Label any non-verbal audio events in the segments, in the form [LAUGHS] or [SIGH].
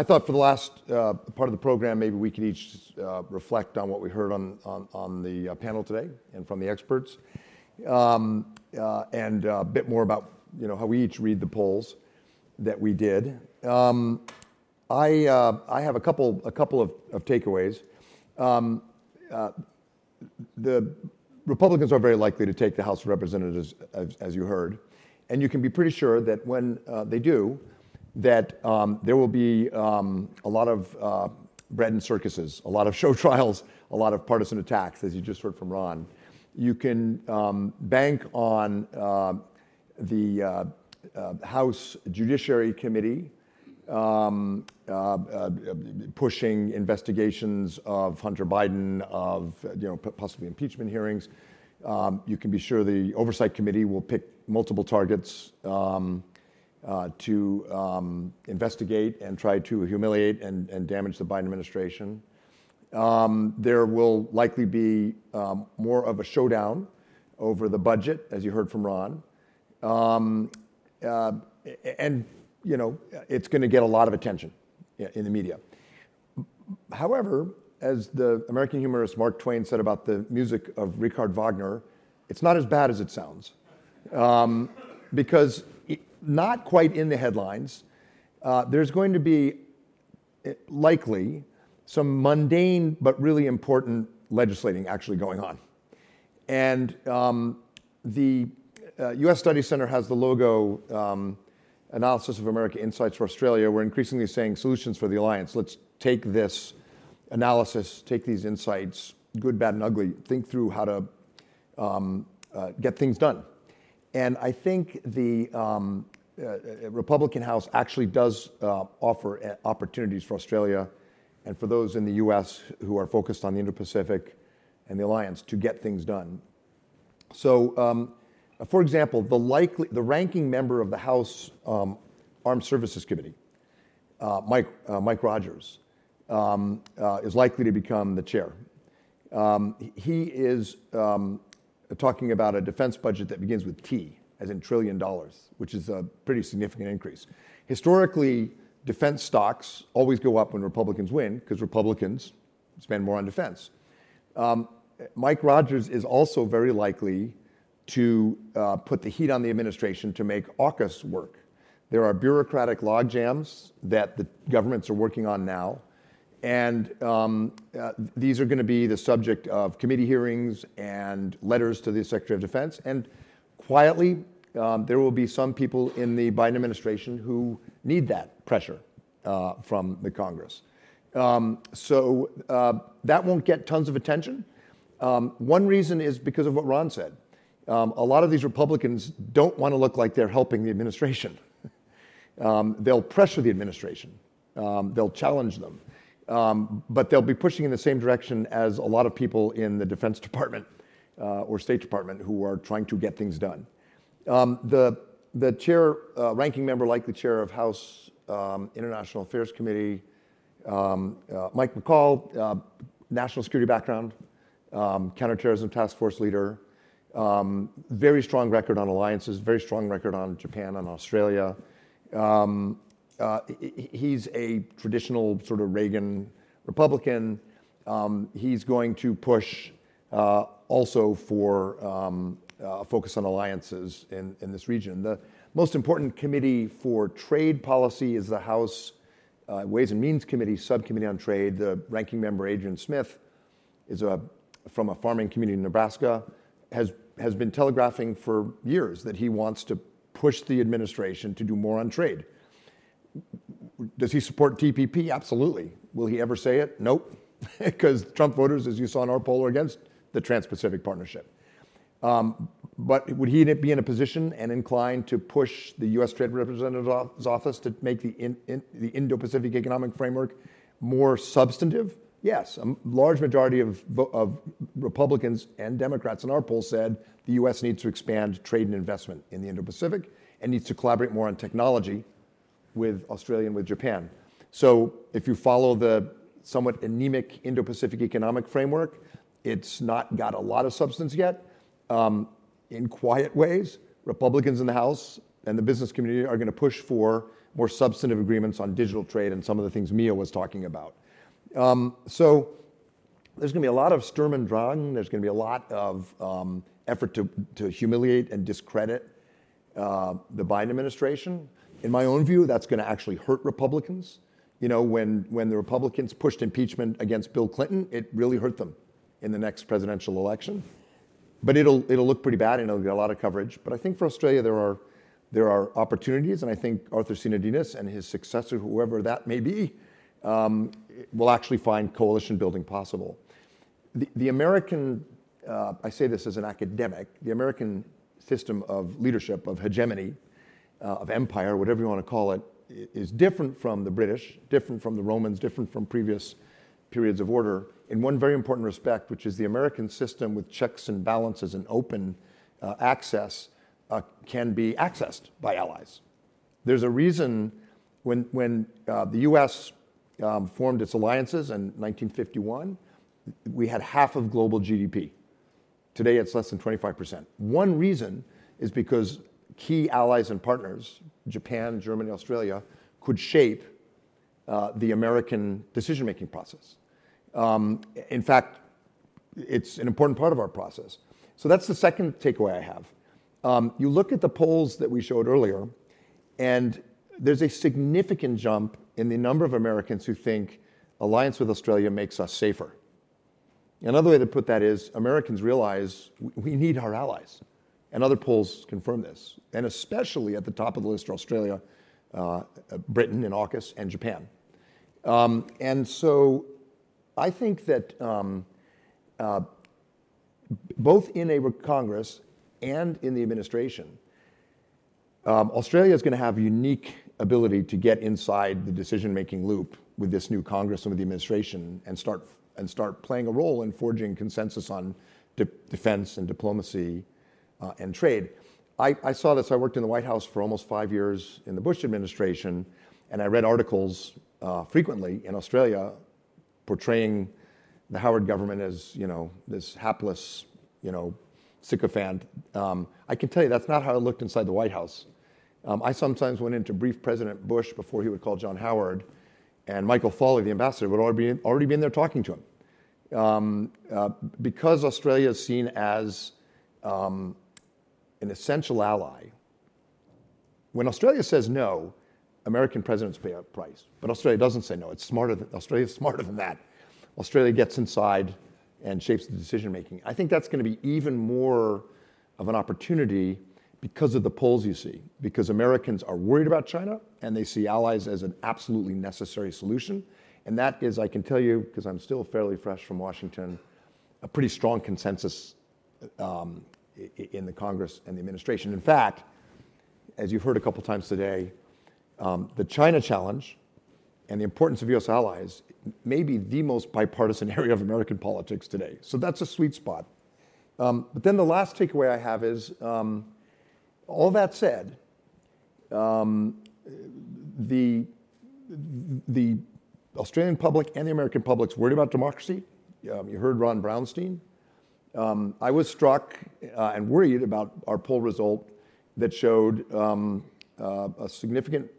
I thought for the last uh, part of the program, maybe we could each uh, reflect on what we heard on the uh, panel today and from the experts, um, and a bit more about you know, how we each read the polls that we did. Um, I have a couple of takeaways. Um, the Republicans are very likely to take the House of Representatives, as you heard. And you can be pretty sure that when they do, that um, there will be um, a lot of uh, bread and circuses, a lot of show [LAUGHS] trials, a lot of partisan attacks, as you just heard from Ron. You can um, bank on uh, the uh, House Judiciary Committee pushing investigations of Hunter Biden, of you know possibly impeachment hearings. You can be sure the Oversight Committee will pick multiple targets Uh, to um, investigate and try to humiliate and damage the Biden administration. Um, there will likely be um, more of a showdown over the budget, as you heard from Ron. Uh, and you know, it's going to get a lot of attention in the media. However, as the American humorist Mark Twain said about the music of Richard Wagner, it's not as bad as it sounds. Because not quite in the headlines, uh, there's going to be eh, likely some mundane but really important legislating actually going on. And um, the uh, U.S. Study Center has the logo um, Analysis of America Insights for Australia. We're increasingly saying solutions for the alliance. Let's take this analysis, take these insights, good, bad, and ugly, think through how to um, uh, get things done. And I think the Uh, Republican House actually does uh, offer uh, opportunities for Australia and for those in the U.S. who are focused on the Indo-Pacific and the alliance to get things done. So, um, for example, the ranking member of the House um, Armed Services Committee, Mike Rogers, um, is likely to become the chair. He is talking about a defense budget that begins with T, as in trillion dollars, which is a pretty significant increase. Historically, defense stocks always go up when Republicans win because Republicans spend more on defense. Um, Mike Rogers is also very likely to uh, put the heat on the administration to make AUKUS work. There are bureaucratic log jams that the governments are working on now. And um, uh, these are going to be the subject of committee hearings and letters to the Secretary of Defense. And quietly, um, there will be some people in the Biden administration who need that pressure uh, from the Congress. Um, so uh, that won't get tons of attention. Um, one reason is because of what Ron said. A lot of these Republicans don't want to look like they're helping the administration. [LAUGHS] They'll pressure the administration. They'll challenge them. But they'll be pushing in the same direction as a lot of people in the Defense Department Uh, or State Department who are trying to get things done. Um, the the chair, uh, ranking member, like the chair of House um, International Affairs Committee, um, uh, Mike McCaul, national security background, counterterrorism task force leader, very strong record on alliances, very strong record on Japan and Australia. He's a traditional sort of Reagan Republican. He's going to push also for um, uh, a focus on alliances in this region. The most important committee for trade policy is the House uh, Ways and Means Committee, Subcommittee on Trade. The ranking member, Adrian Smith, is from a farming community in Nebraska, has has been telegraphing for years that he wants to push the administration to do more on trade. Does he support TPP? Absolutely. Will he ever say it? Nope. [LAUGHS] Because Trump voters, as you saw in our poll, are against the Trans-Pacific Partnership. Um, but would he be in a position and inclined to push the U.S. Trade Representative's office to make the Indo-Pacific Economic Framework more substantive? Yes. A large majority of Republicans and Democrats in our poll said the U.S. needs to expand trade and investment in the Indo-Pacific and needs to collaborate more on technology with Australia and with Japan. So if you follow the somewhat anemic Indo-Pacific Economic Framework, it's not got a lot of substance yet. In quiet ways, Republicans in the House and the business community are going to push for more substantive agreements on digital trade and some of the things Mia was talking about. Um, so there's going to be a lot of Sturm und Drang. There's going to be a lot of um, effort to, to humiliate and discredit uh, the Biden administration. In my own view, that's going to actually hurt Republicans. You know, when, when the Republicans pushed impeachment against Bill Clinton, it really hurt them in the next presidential election. But it'll, it'll look pretty bad and it'll get a lot of coverage. But I think for Australia, there are, there are opportunities, and I think Arthur Sinodinos and his successor, whoever that may be, um, will actually find coalition building possible. The, the American, uh, I say this as an academic, the American system of leadership, of hegemony, uh, of empire, whatever you want to call it, is different from the British, different from the Romans, different from previous periods of order in one very important respect, which is the American system with checks and balances and open uh, access uh, can be accessed by allies. There's a reason when, when uh, the US um, formed its alliances in 1951, we had half of global GDP. Today it's less than 25%. One reason is because key allies and partners, Japan, Germany, Australia, could shape uh, the American decision making process. Um, in fact, it's an important part of our process. So that's the second takeaway I have. Um, you look at the polls that we showed earlier, and there's a significant jump in the number of Americans who think alliance with Australia makes us safer. Another way to put that is Americans realize we need our allies. And other polls confirm this. And especially at the top of the list are Australia, uh, Britain in AUKUS, and Japan. Um, and so I think that um, uh, both in a Congress and in the administration, um, Australia is going to have unique ability to get inside the decision-making loop with this new Congress and with the administration and start and start playing a role in forging consensus on de- defense and diplomacy uh, and trade. I, I, saw this. I worked in the White House for almost five years in the Bush administration, and I read articles uh, frequently in Australia portraying the Howard government as, you know, this hapless, you know, sycophant. Um, I can tell you that's not how it looked inside the White House. Um, I sometimes went in to brief President Bush before he would call John Howard, and Michael Thawley, the ambassador, would already be, already be in there talking to him. Um, uh, because Australia is seen as um, an essential ally, when Australia says no, American presidents pay a price. But Australia doesn't say no. It's smarter than, Australia's smarter than that. Australia gets inside and shapes the decision making. I think that's going to be even more of an opportunity because of the polls you see, because Americans are worried about China and they see allies as an absolutely necessary solution. And that is, I can tell you, because I'm still fairly fresh from Washington, a pretty strong consensus um, in the Congress and the administration. In fact, as you've heard a couple times today, um, the China challenge and the importance of US allies may be the most bipartisan [LAUGHS] area of American politics today. So that's a sweet spot. Um, but then the last takeaway I have is um, all that said, um, the, the Australian public and the American public's worried about democracy. Um, you heard Ron Brownstein. Um, I was struck uh, and worried about our poll result that showed uh, a significant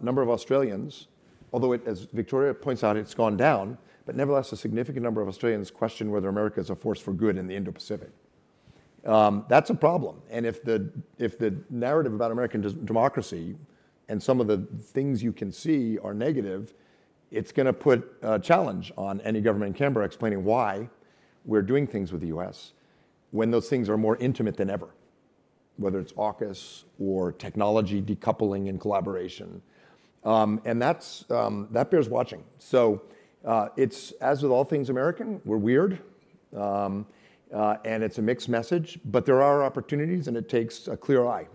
number of Australians, although it, as Victoria points out, it's gone down, but nevertheless, a significant number of Australians question whether America is a force for good in the Indo-Pacific. Um, that's a problem. And if the, if the narrative about American democracy and some of the things you can see are negative, it's going to put a challenge on any government in Canberra explaining why we're doing things with the US when those things are more intimate than ever whether it's AUKUS or technology decoupling and collaboration. Um, and that's, um, that bears watching. So uh, it's, as with all things American, we're weird. Um, uh, and it's a mixed message, but there are opportunities and it takes a clear eye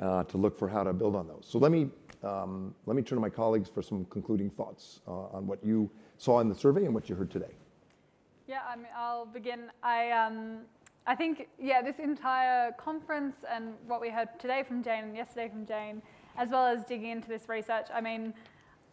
uh, to look for how to build on those. So let me, let me turn to my colleagues for some concluding thoughts on what you saw in the survey and what you heard today. Yeah, I'll begin. I, think, yeah, this entire conference and what we heard today from Jane and yesterday from Jane, as well as digging into this research, I mean,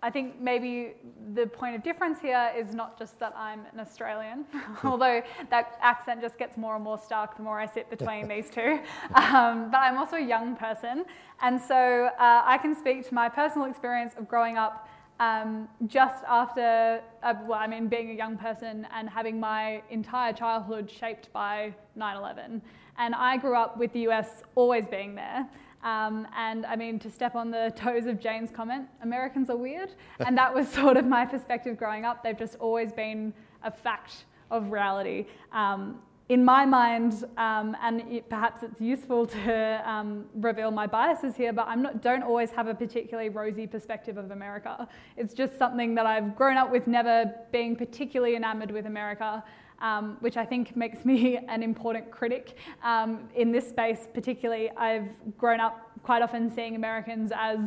I think maybe the point of difference here is not just that I'm an Australian, [LAUGHS] although that accent just gets more and more stark the more I sit between [LAUGHS] these two. Um, but I'm also a young person, and so uh, I can speak to my personal experience of growing up um, just after, uh, well, I mean, being a young person and having my entire childhood shaped by 9 11. And I grew up with the US always being there. Um, and I mean, to step on the [LAUGHS] toes of Jane's comment, Americans are weird. [LAUGHS] And that was sort of my perspective growing up. They've just always been a fact of reality. Um, in my mind, um, and it, perhaps it's useful to um, reveal my biases here, but I don't always have a particularly rosy perspective of America. It's just something that I've grown up with, never being particularly enamored with America, um, which I think makes me [LAUGHS] an important critic um, in this space. Particularly, I've grown up quite often seeing Americans as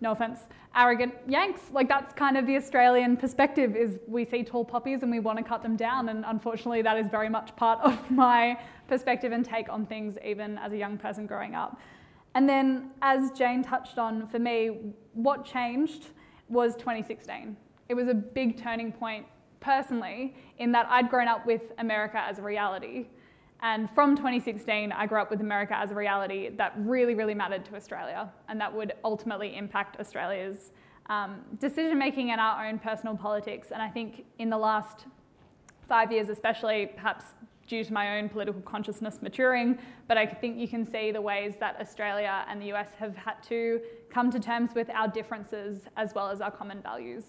no offense, arrogant Yanks. Like that's kind of the Australian perspective is we see tall poppies and we want to cut them down. And unfortunately that is very much part of [LAUGHS] my perspective and take on things even as a young person growing up. And then as Jane touched on, for me, what changed was 2016. It was a big turning point personally in that I'd grown up with America as a reality and from 2016, I grew up with America as a reality that really, really mattered to Australia, and that would ultimately impact Australia's um, decision making and our own personal politics. And I think in the last five years, especially, perhaps due to my own political consciousness maturing, but I think you can see the ways that Australia and the US have had to come to terms with our differences as well as our common values.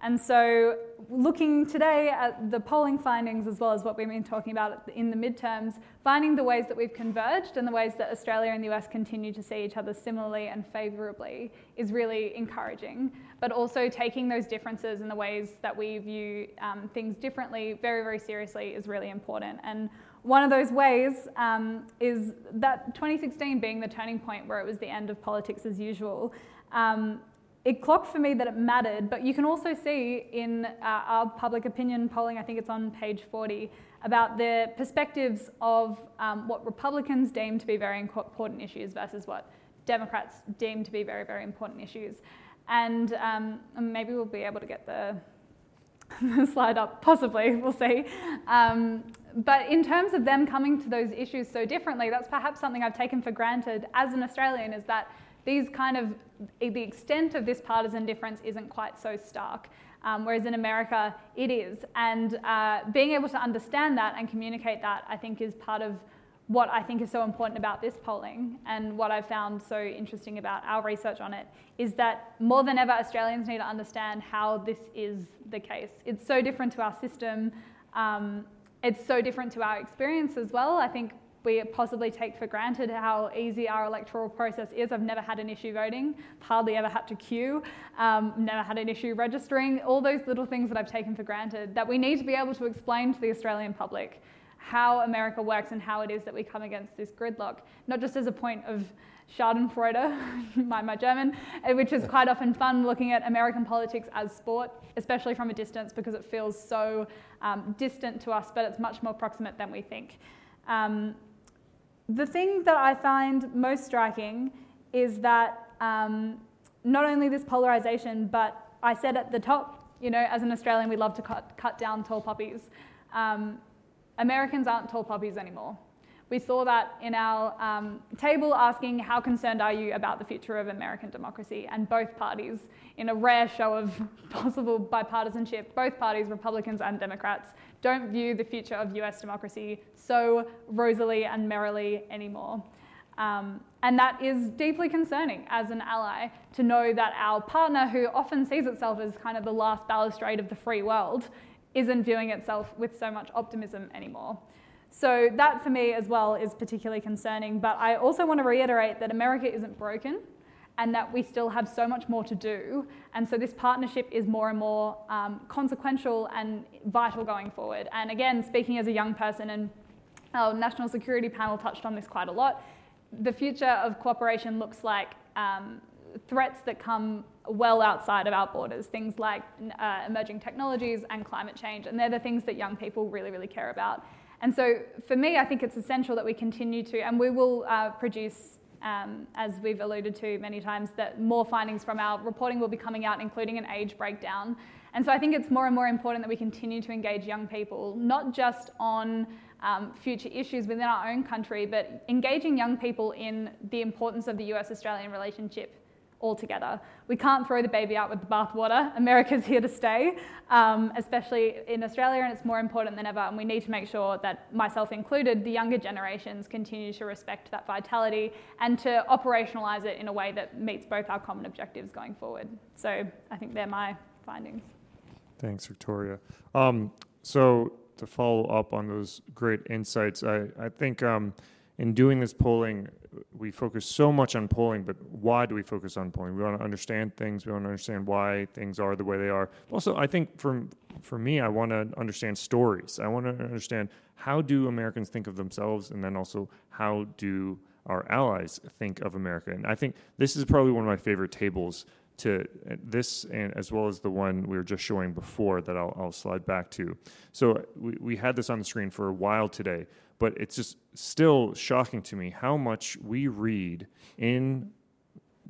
And so, looking today at the polling findings as well as what we've been talking about in the midterms, finding the ways that we've converged and the ways that Australia and the US continue to see each other similarly and favourably is really encouraging. But also taking those differences and the ways that we view um, things differently very, very seriously is really important. And one of those ways um, is that 2016 being the turning point where it was the end of politics as usual. Um, it clocked for me that it mattered, but you can also see in uh, our public opinion polling, I think it's on page 40, about the perspectives of um, what Republicans deem to be very important issues versus what Democrats deem to be very, very important issues. And um, maybe we'll be able to get the, [LAUGHS] the slide up, possibly, we'll see. Um, but in terms of them coming to those issues so differently, that's perhaps something I've taken for granted as an Australian is that these kind of, the extent of this partisan difference isn't quite so stark. Um, whereas in America, it is. And uh, being able to understand that and communicate that, I think, is part of what I think is so important about this polling and what I've found so interesting about our research on it is that more than ever, Australians need to understand how this is the case. It's so different to our system. Um, it's so different to our experience as well. I think we possibly take for granted how easy our electoral process is. I've never had an issue voting, hardly ever had to queue, um, never had an issue registering, all those little things that I've taken for granted that we need to be able to explain to the Australian public how America works and how it is that we come against this gridlock, not just as a point of Schadenfreude, [LAUGHS] mind my German, eh, which is quite often fun looking at American politics as sport, especially from a distance because it feels so um, distant to us, but it's much more proximate than we think. Um, the thing that I find most striking is that um, not only this polarization, but I said at the top, you know, as an Australian, we love to cut, cut down tall poppies. Um, Americans aren't tall poppies anymore. We saw that in our um, table asking how concerned are you about the future of American democracy, and both parties, in a rare show of [LAUGHS] possible bipartisanship, both parties, Republicans and Democrats, don't view the future of US democracy so rosily and merrily anymore. Um, and that is deeply concerning as an ally to know that our partner, who often sees itself as kind of the last balustrade of the free world, isn't viewing itself with so much optimism anymore. So that for me as well is particularly concerning. But I also want to reiterate that America isn't broken and that we still have so much more to do. And so this partnership is more and more um, consequential and vital going forward. And again, speaking as a young person, and our national security panel touched on this quite a lot, the future of cooperation looks like um, threats that come well outside of our borders, things like uh, emerging technologies and climate change. And they're the things that young people really, really care about. And so for me, I think it's essential that we continue to, and we will uh, produce um, as we've alluded to many times, that more findings from our reporting will be coming out, including an age breakdown. And so I think it's more and more important that we continue to engage young people, not just on um, future issues within our own country, but engaging young people in the importance of the US Australian relationship altogether. We can't throw the baby out with the bathwater. America's here to stay, um, especially in Australia, and it's more important than ever. And we need to make sure that, myself included, the younger generations continue to respect that vitality and to operationalise it in a way that meets both our common objectives going forward. So I think they're my findings. Thanks, Victoria. Um, so to follow up on those great insights, I, I think um, in doing this polling, we focus so much on polling, but why do we focus on polling? We want to understand things. We want to understand why things are the way they are. Also, I think for for me, I want to understand stories. I want to understand how do Americans think of themselves, and then also how do our allies think of America. And I think this is probably one of my favorite tables to this and as well as the one we were just showing before that I'll, I'll slide back to. So we, we had this on the screen for a while today, but it's just still shocking to me how much we read in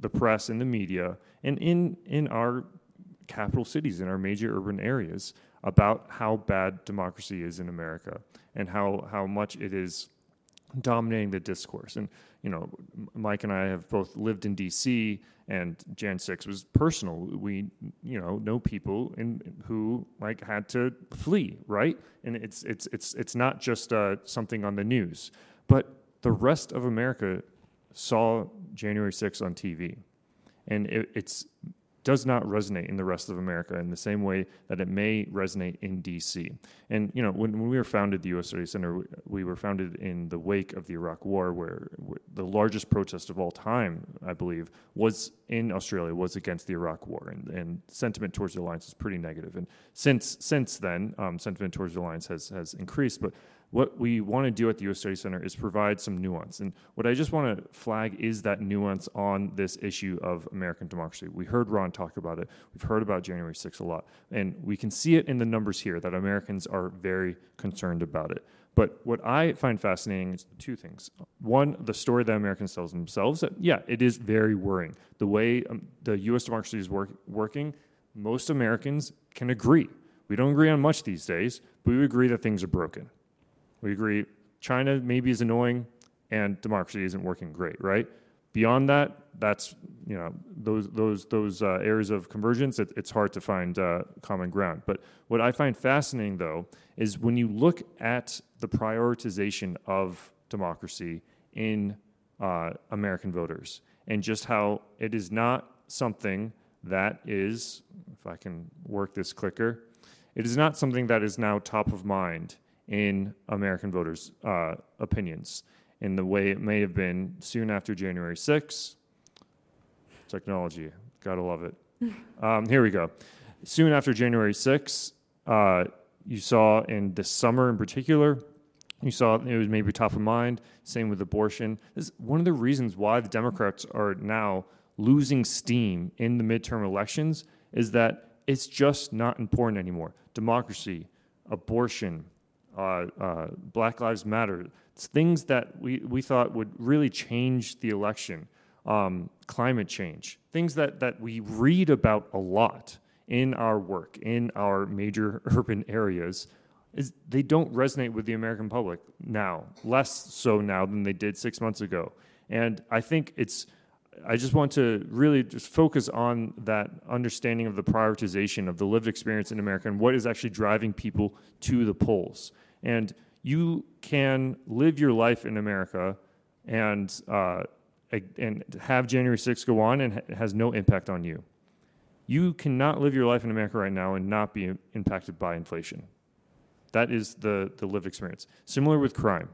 the press, in the media, and in, in our capital cities, in our major urban areas, about how bad democracy is in America and how, how much it is dominating the discourse. And you know, Mike and I have both lived in D.C. and Jan 6 was personal. We, you know, know people in who like had to flee, right? And it's it's it's it's not just uh, something on the news, but the rest of America saw January 6 on TV, and it, it's does not resonate in the rest of America in the same way that it may resonate in DC. And you know, when, when we were founded, the U.S. Study Center, we were founded in the wake of the Iraq War, where, where the largest protest of all time, I believe, was in Australia, was against the Iraq War, and, and sentiment towards the alliance is pretty negative. And since since then, um, sentiment towards the alliance has has increased, but what we want to do at the U.S. Study Center is provide some nuance. And what I just want to flag is that nuance on this issue of American democracy. We heard Ron talk about it. We've heard about January 6th a lot. And we can see it in the numbers here that Americans are very concerned about it. But what I find fascinating is two things. One, the story that Americans tell themselves that, yeah, it is very worrying. The way um, the U.S. democracy is work, working, most Americans can agree. We don't agree on much these days, but we agree that things are broken. We agree China maybe is annoying and democracy isn't working great, right? Beyond that, that's you know those those those uh, areas of convergence. It, it's hard to find uh, common ground. But what I find fascinating, though, is when you look at the prioritization of democracy in uh, American voters, and just how it is not something that is, if I can work this clicker, it is not something that is now top of mind in American voters' uh, opinions in the way it may have been soon after January 6th. Technology, gotta love it. [LAUGHS] Um, here we go. Soon after January 6th, uh, you saw in the summer in particular, you saw it was maybe top of mind. Same with abortion. This is one of the reasons why the Democrats are now losing steam in the midterm elections is that it's just not important anymore. Democracy, abortion, uh, uh, Black Lives Matter. It's things that we, we thought would really change the election. Um, climate change, things that, that we read about a lot in our work, in our major [LAUGHS] urban areas, is they don't resonate with the American public now, less so now than they did six months ago. And I think it's, I just want to really just focus on that understanding of the prioritization of the lived experience in America and what is actually driving people to the polls. And you can live your life in America and, uh, and have January 6th go on and it has no impact on you. You cannot live your life in America right now and not be impacted by inflation. That is the, the lived experience. Similar with crime.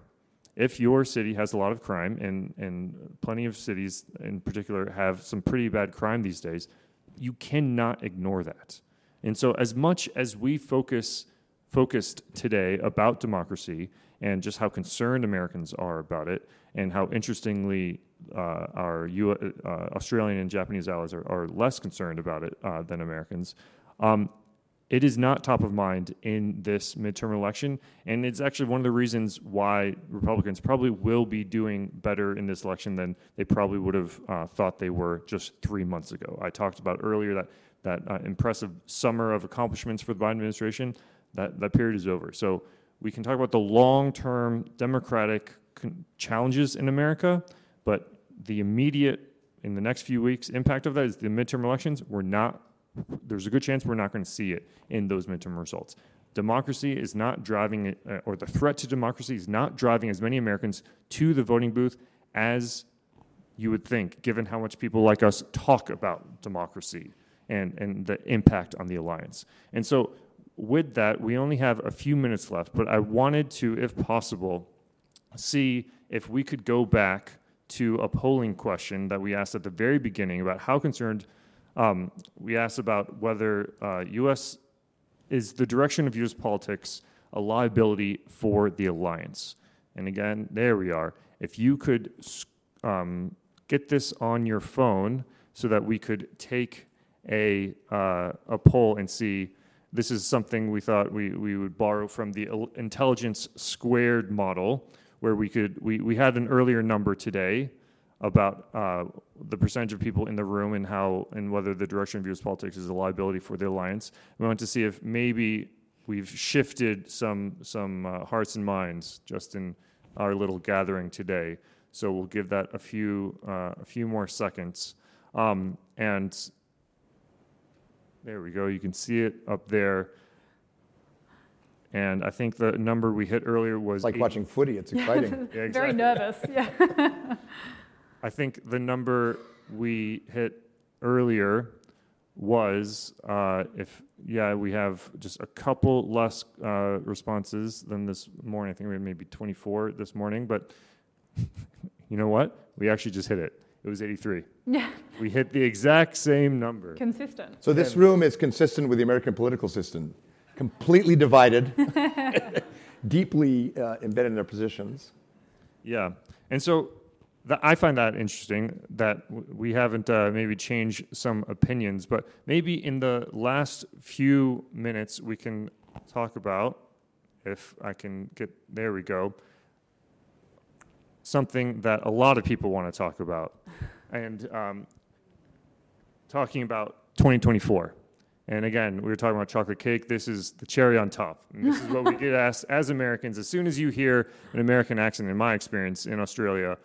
If your city has a lot of crime, and, and plenty of cities in particular have some pretty bad crime these days, you cannot ignore that. And so, as much as we focus focused today about democracy and just how concerned Americans are about it, and how interestingly uh, our U- uh, Australian and Japanese allies are, are, less concerned about it uh, than Americans. Um, it is not top of mind in this midterm election. And it's actually one of the reasons why Republicans probably will be doing better in this election than they probably would have uh, thought they were just three months ago. I talked about earlier that, that uh, impressive summer of accomplishments for the Biden administration. That, that period is over. So we can talk about the long term Democratic con- challenges in America, but the immediate, in the next few weeks, impact of that is the midterm elections. We're not there's a good chance we're not going to see it in those midterm results. Democracy is not driving, uh, or the threat to democracy is not driving as many Americans to the voting booth as you would think, given how much people like us talk about democracy and, and the impact on the alliance. And so, with that, we only have a few minutes left, but I wanted to, if possible, see if we could go back to a polling question that we asked at the very beginning about how concerned um, we asked about whether uh, U.S. is the direction of U.S. politics a liability for the alliance. And again, there we are. If you could um, get this on your phone so that we could take a, uh, a poll and see this is something we thought we, we would borrow from the intelligence squared model where we could we, we had an earlier number today about uh, the percentage of people in the room and how and whether the direction of U.S. politics is a liability for the alliance. We want to see if maybe we've shifted some some uh, hearts and minds just in our little gathering today. So we'll give that a few uh, a few more seconds, um, and there we go. You can see it up there. And I think the number we hit earlier was like watching footy. It's [LAUGHS] exciting. yeah, exactly. Very nervous. Yeah. [LAUGHS] I think the number we hit earlier was uh, if yeah we have just a couple less uh, responses than this morning. I think we had maybe 24 this morning, but [LAUGHS] you know what? We actually just hit it. It was 83. Yeah. We hit the exact same number. Consistent. So this room is consistent with the American political system, completely divided, [LAUGHS] [LAUGHS] deeply uh, embedded in their positions. Yeah, and so I find that interesting that we haven't uh, maybe changed some opinions, but maybe in the last few minutes we can talk about, if I can get, there we go, something that a lot of people want to talk about. [LAUGHS] and um, talking about 2024. And again, we were talking about chocolate cake. This is the cherry on top. And this is what we [LAUGHS] get asked as Americans. As soon as you hear an American accent, in my experience in Australia,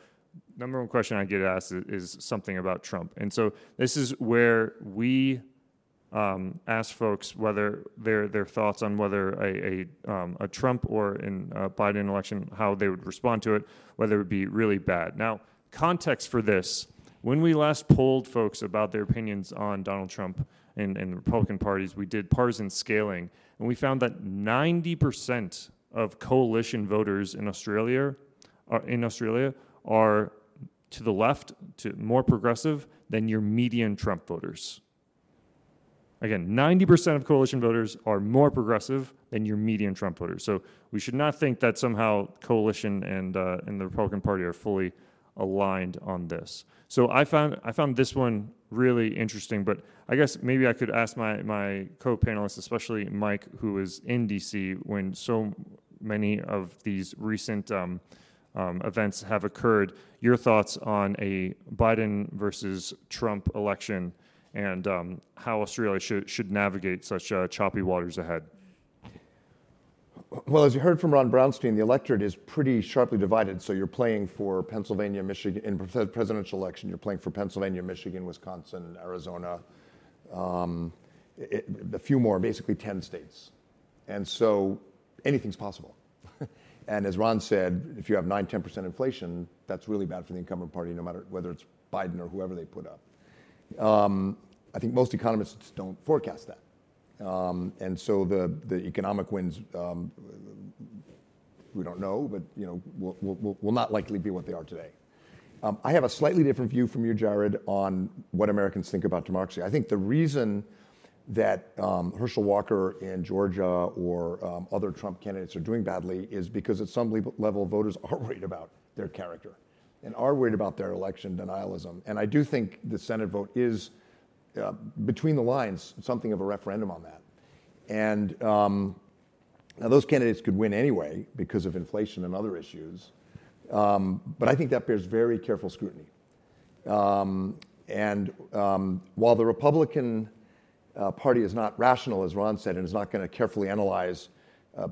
number one question I get asked is, is something about Trump. And so this is where we um, ask folks whether their their thoughts on whether a a, um, a Trump or uh, Biden election, how they would respond to it, whether it would be really bad. Now, context for this: when we last polled folks about their opinions on Donald Trump and, and the Republican parties, we did partisan scaling, and we found that 90% of coalition voters in Australia, uh, in Australia, are to the left, to more progressive than your median Trump voters. Again, 90% of coalition voters are more progressive than your median Trump voters. So we should not think that somehow coalition and, uh, and the Republican Party are fully aligned on this. So I found, I found this one really interesting, but I guess maybe I could ask my, my co-panelists, especially Mike, who was in DC when so many of these recent um, um, events have occurred. Your thoughts on a Biden versus Trump election and um, how Australia should, should navigate such uh, choppy waters ahead? Well, as you heard from Ron Brownstein, the electorate is pretty sharply divided. So you're playing for Pennsylvania, Michigan, in the presidential election, you're playing for Pennsylvania, Michigan, Wisconsin, Arizona, um, it, a few more, basically 10 states. And so anything's possible. And as Ron said, if you have 9, 10% inflation, that's really bad for the incumbent party, no matter whether it's Biden or whoever they put up. Um, I think most economists don't forecast that. Um, and so the, the economic wins, um, we don't know, but you know, will, will, will not likely be what they are today. Um, I have a slightly different view from you, Jared, on what Americans think about democracy. I think the reason that um, Herschel Walker in Georgia or um, other Trump candidates are doing badly is because at some level voters [LAUGHS] are worried about their character and are worried about their election denialism. And I do think the Senate vote is, uh, between the lines, something of a referendum on that. And um, now those candidates could win anyway because of inflation and other issues. Um, but I think that bears very careful scrutiny. Um, and um, while the Republican Party is not rational, as Ron said, and is not going to carefully analyze uh,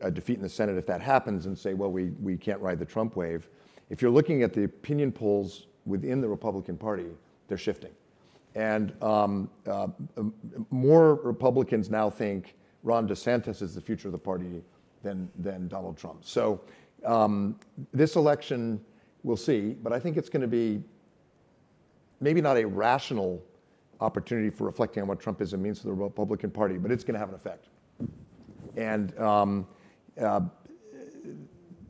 a defeat in the Senate if that happens and say, well, we, we can't ride the Trump wave, if you're looking at the opinion polls within the Republican Party, they're shifting. And um, uh, more Republicans now think Ron DeSantis is the future of the party than, than Donald Trump. So um, this election, we'll see, but I think it's going to be maybe not a rational opportunity for reflecting on what Trumpism means to the Republican Party, but it's going to have an effect. And um, uh,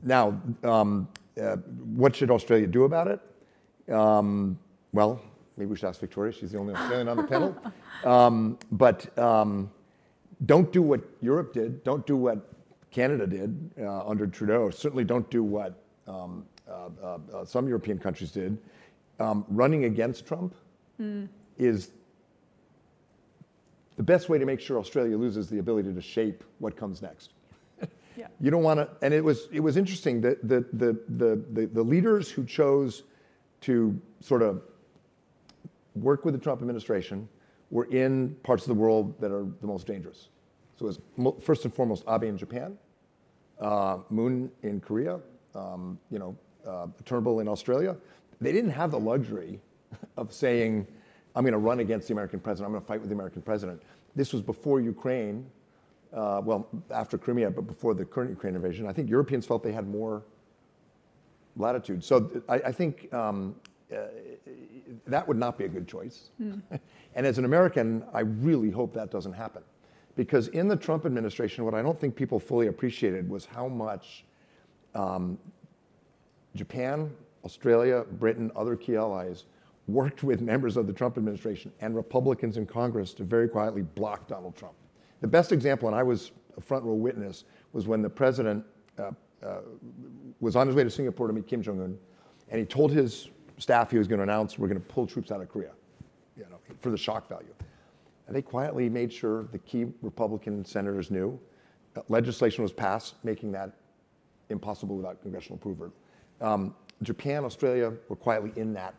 now, um, uh, what should Australia do about it? Um, well, maybe we should ask Victoria. She's the only Australian on the panel. [LAUGHS] Um, but um, don't do what Europe did. Don't do what Canada did uh, under Trudeau. Certainly don't do what um, uh, uh, uh some European countries did. Um, running against Trump mm. Is the best way to make sure Australia loses the ability to shape what comes next. [LAUGHS] yeah. You don't want to, and it was it was interesting that the, the the the the leaders who chose to sort of work with the Trump administration were in parts of the world that are the most dangerous. So it was first and foremost Abe in Japan, uh, Moon in Korea, um, you know, uh, Turnbull in Australia. They didn't have the luxury of saying, I'm going to run against the American president, I'm going to fight with the American president. This was before Ukraine, uh, well, after Crimea, but before the current Ukraine invasion. I think Europeans felt they had more latitude. So I, I think um, uh, that would not be a good choice. Mm. [LAUGHS] and as an American, I really hope that doesn't happen. Because in the Trump administration, what I don't think people fully appreciated was how much um, Japan, Australia, Britain, other key allies worked with members of the Trump administration and Republicans in Congress to very quietly block Donald Trump. The best example, and I was a front row witness, was when the president uh, uh, was on his way to Singapore to meet Kim Jong un, and he told his staff he was going to announce we're going to pull troops out of Korea, you know, for the shock value. And they quietly made sure the key Republican senators knew. Legislation was passed making that impossible without congressional approval. Um, Japan, Australia were quietly in that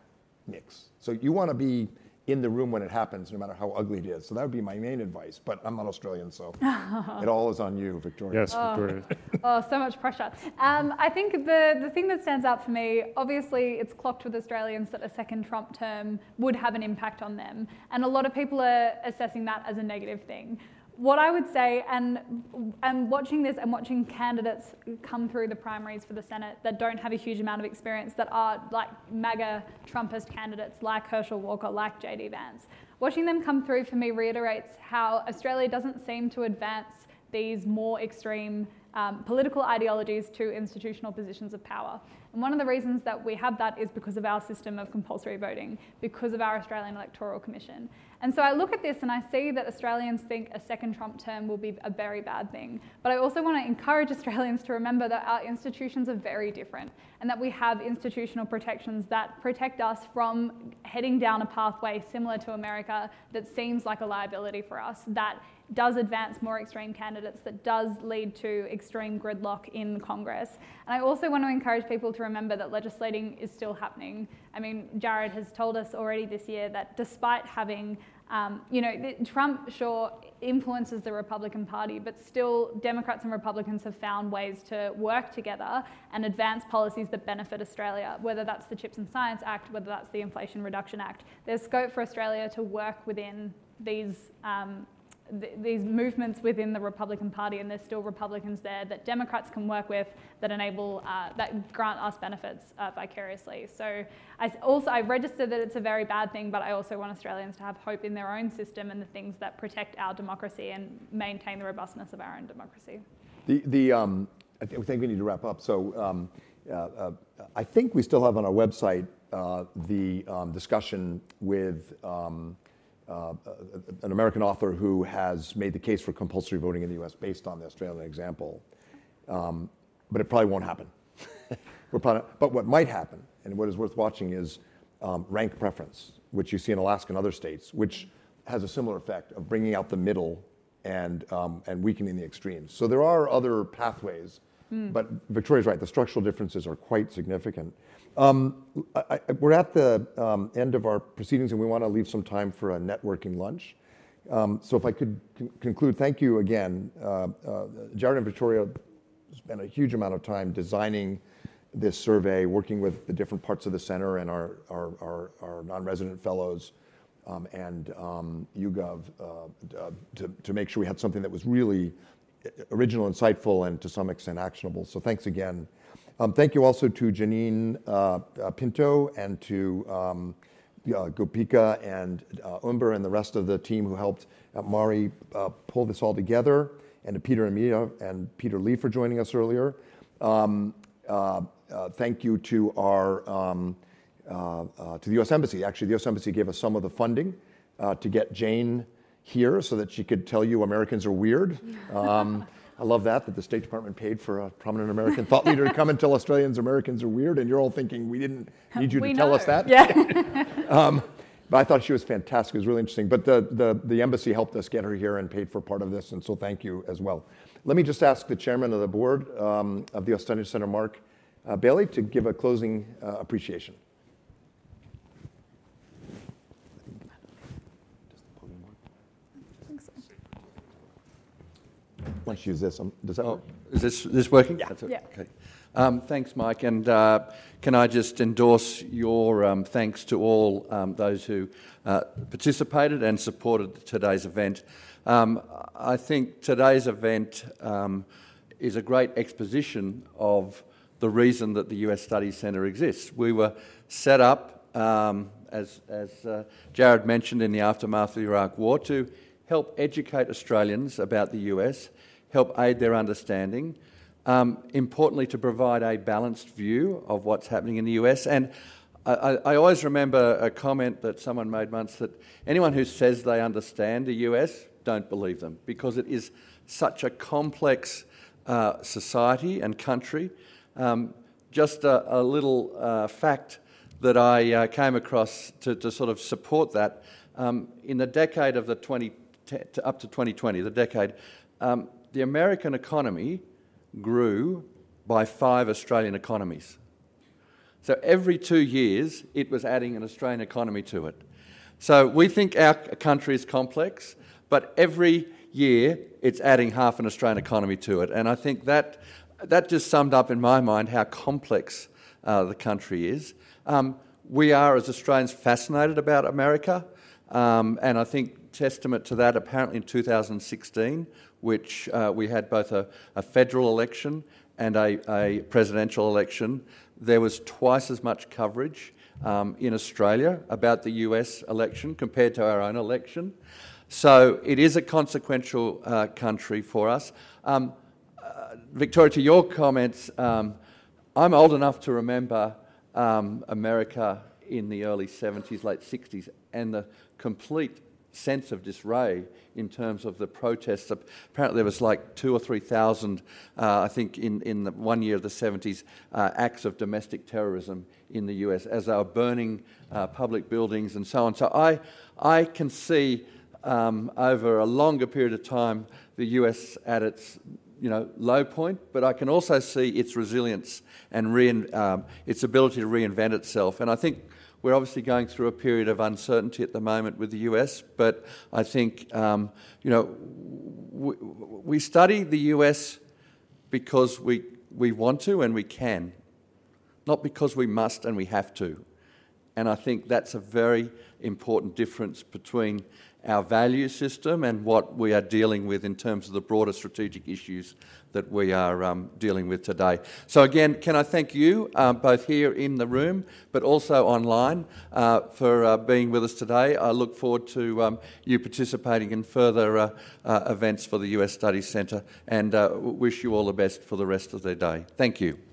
mix. So you want to be in the room when it happens, no matter how ugly it is. So that would be my main advice. But I'm not Australian, so [LAUGHS] it all is on you, Victoria. Yes, oh. [LAUGHS] Oh, so much pressure. Um, I think the, the thing that stands out for me, obviously, it's clocked with Australians that a second Trump term would have an impact on them. And a lot of people are assessing that as a negative thing what I would say, and and watching this and watching candidates come through the primaries for the Senate that don't have a huge amount of experience, that are like MAGA Trumpist candidates like Herschel Walker, like JD Vance, watching them come through for me reiterates how Australia doesn't seem to advance these more extreme um, political ideologies to institutional positions of power. And one of the reasons that we have that is because of our system of compulsory voting, because of our Australian Electoral Commission. And so I look at this and I see that Australians think a second Trump term will be a very bad thing. But I also want to encourage Australians to remember that our institutions are very different and that we have institutional protections that protect us from heading down a pathway similar to America that seems like a liability for us, that does advance more extreme candidates, that does lead to extreme gridlock in Congress. And I also want to encourage people to remember that legislating is still happening. I mean, Jared has told us already this year that despite having um, you know, Trump sure influences the Republican Party, but still Democrats and Republicans have found ways to work together and advance policies that benefit Australia, whether that's the Chips and Science Act, whether that's the Inflation Reduction Act. There's scope for Australia to work within these um, th- these movements within the Republican Party, and there's still Republicans there that Democrats can work with that enable uh, that grant us benefits uh, vicariously. So I also I register that it's a very bad thing, but I also want Australians to have hope in their own system and the things that protect our democracy and maintain the robustness of our own democracy. The the um, I think we need to wrap up. So. Um, uh, uh, I think we still have on our website uh, the um, discussion with um, an American author who has made the case for compulsory voting in the US based on the Australian example. Um, but it probably won't happen. [LAUGHS] but what might happen, and what is worth watching, is um, rank preference, which you see in Alaska and other states, which has a similar effect of bringing out the middle and, um, and weakening the extremes. So there are other pathways, but Victoria's right, the structural differences are quite significant. Um, we're at the um, end of our proceedings and we want to leave some time for a networking lunch. Um, so if I could con- conclude, thank you again. Uh, uh, Jared and Victoria spent a huge amount of time designing this survey, working with the different parts of the center and our, non-resident fellows and YouGov uh, to make sure we had something that was really original, insightful, and to some extent actionable. So thanks again. Um, thank you also to Janine uh, uh Pinto and to um, uh, Gopika and uh, Umber and the rest of the team who helped Mari pull this all together, and to Peter and Mia and Peter Lee for joining us earlier. Um, thank you to our um, uh, uh, to the U.S. Embassy. Actually, the U.S. Embassy gave us some of the funding uh, to get Jane here so that she could tell you Americans are weird. [LAUGHS] I love that, that the State Department paid for a prominent American thought leader to come and tell Australians Americans are weird, and you're all thinking we didn't need you we to know. tell us that. Yeah. [LAUGHS] um, but I thought she was fantastic. It was really interesting. But the, the, the embassy helped us get her here and paid for part of this, and so thank you as well. Let me just ask the chairman of the board um, of the Austinian Center, Mark uh, Bailey, to give a closing uh, appreciation. Let's use this. Um, does that Oh, work? is this, this working? Yeah. That's Yeah. Okay. Um, thanks, Mike. And uh, can I just endorse your um, thanks to all um, those who uh, participated and supported today's event. Um, I think today's event um, is a great exposition of the reason that the US Studies Centre exists. We were set up, um, as, as uh, Jared mentioned, in the aftermath of the Iraq War to help educate Australians about the US help aid their understanding. Um, importantly, to provide a balanced view of what's happening in the US. And I, I, always remember a comment that someone made once that anyone who says they understand the US, don't believe them because it is such a complex uh, society and country. Um, just a, a little uh, fact that I uh, came across to, to, sort of support that. Um, in the decade of the 20, up to 2020, the decade, um, the American economy grew by five Australian economies. So every two years, it was adding an Australian economy to it. So we think our country is complex, but every year it's adding half an Australian economy to it. And I think that, that just summed up in my mind how complex uh, the country is. Um, we are, as Australians, fascinated about America. Um, and I think testament to that, apparently in 2016, which uh, we had both a, a federal election and a, a, presidential election, there was twice as much coverage um, in Australia about the US election compared to our own election. So it is a consequential uh, country for us. Um, uh, Victoria, to your comments, um, I'm old enough to remember um, America in the early 70s, late 60s, and the complete sense of disarray in terms of the protests. Apparently, there was like two or three thousand, uh, I think, in, in the one year of the 70s, uh, acts of domestic terrorism in the US as they were burning uh, public buildings and so on. So I, I can see um, over a longer period of time the US at its you know, low point, but I can also see its resilience and rein, um, its ability to reinvent itself. And I think we're obviously going through a period of uncertainty at the moment with the US, but I think, um, you know, we, we study the US because we, we want to and we can, not because we must and we have to. And I think that's a very important difference between our value system and what we are dealing with in terms of the broader strategic issues that we are um, dealing with today. So, again, can I thank you, uh, both here in the room but also online, uh, for uh, being with us today. I look forward to um, you participating in further uh, uh, events for the US Studies Centre and uh, wish you all the best for the rest of the day. Thank you.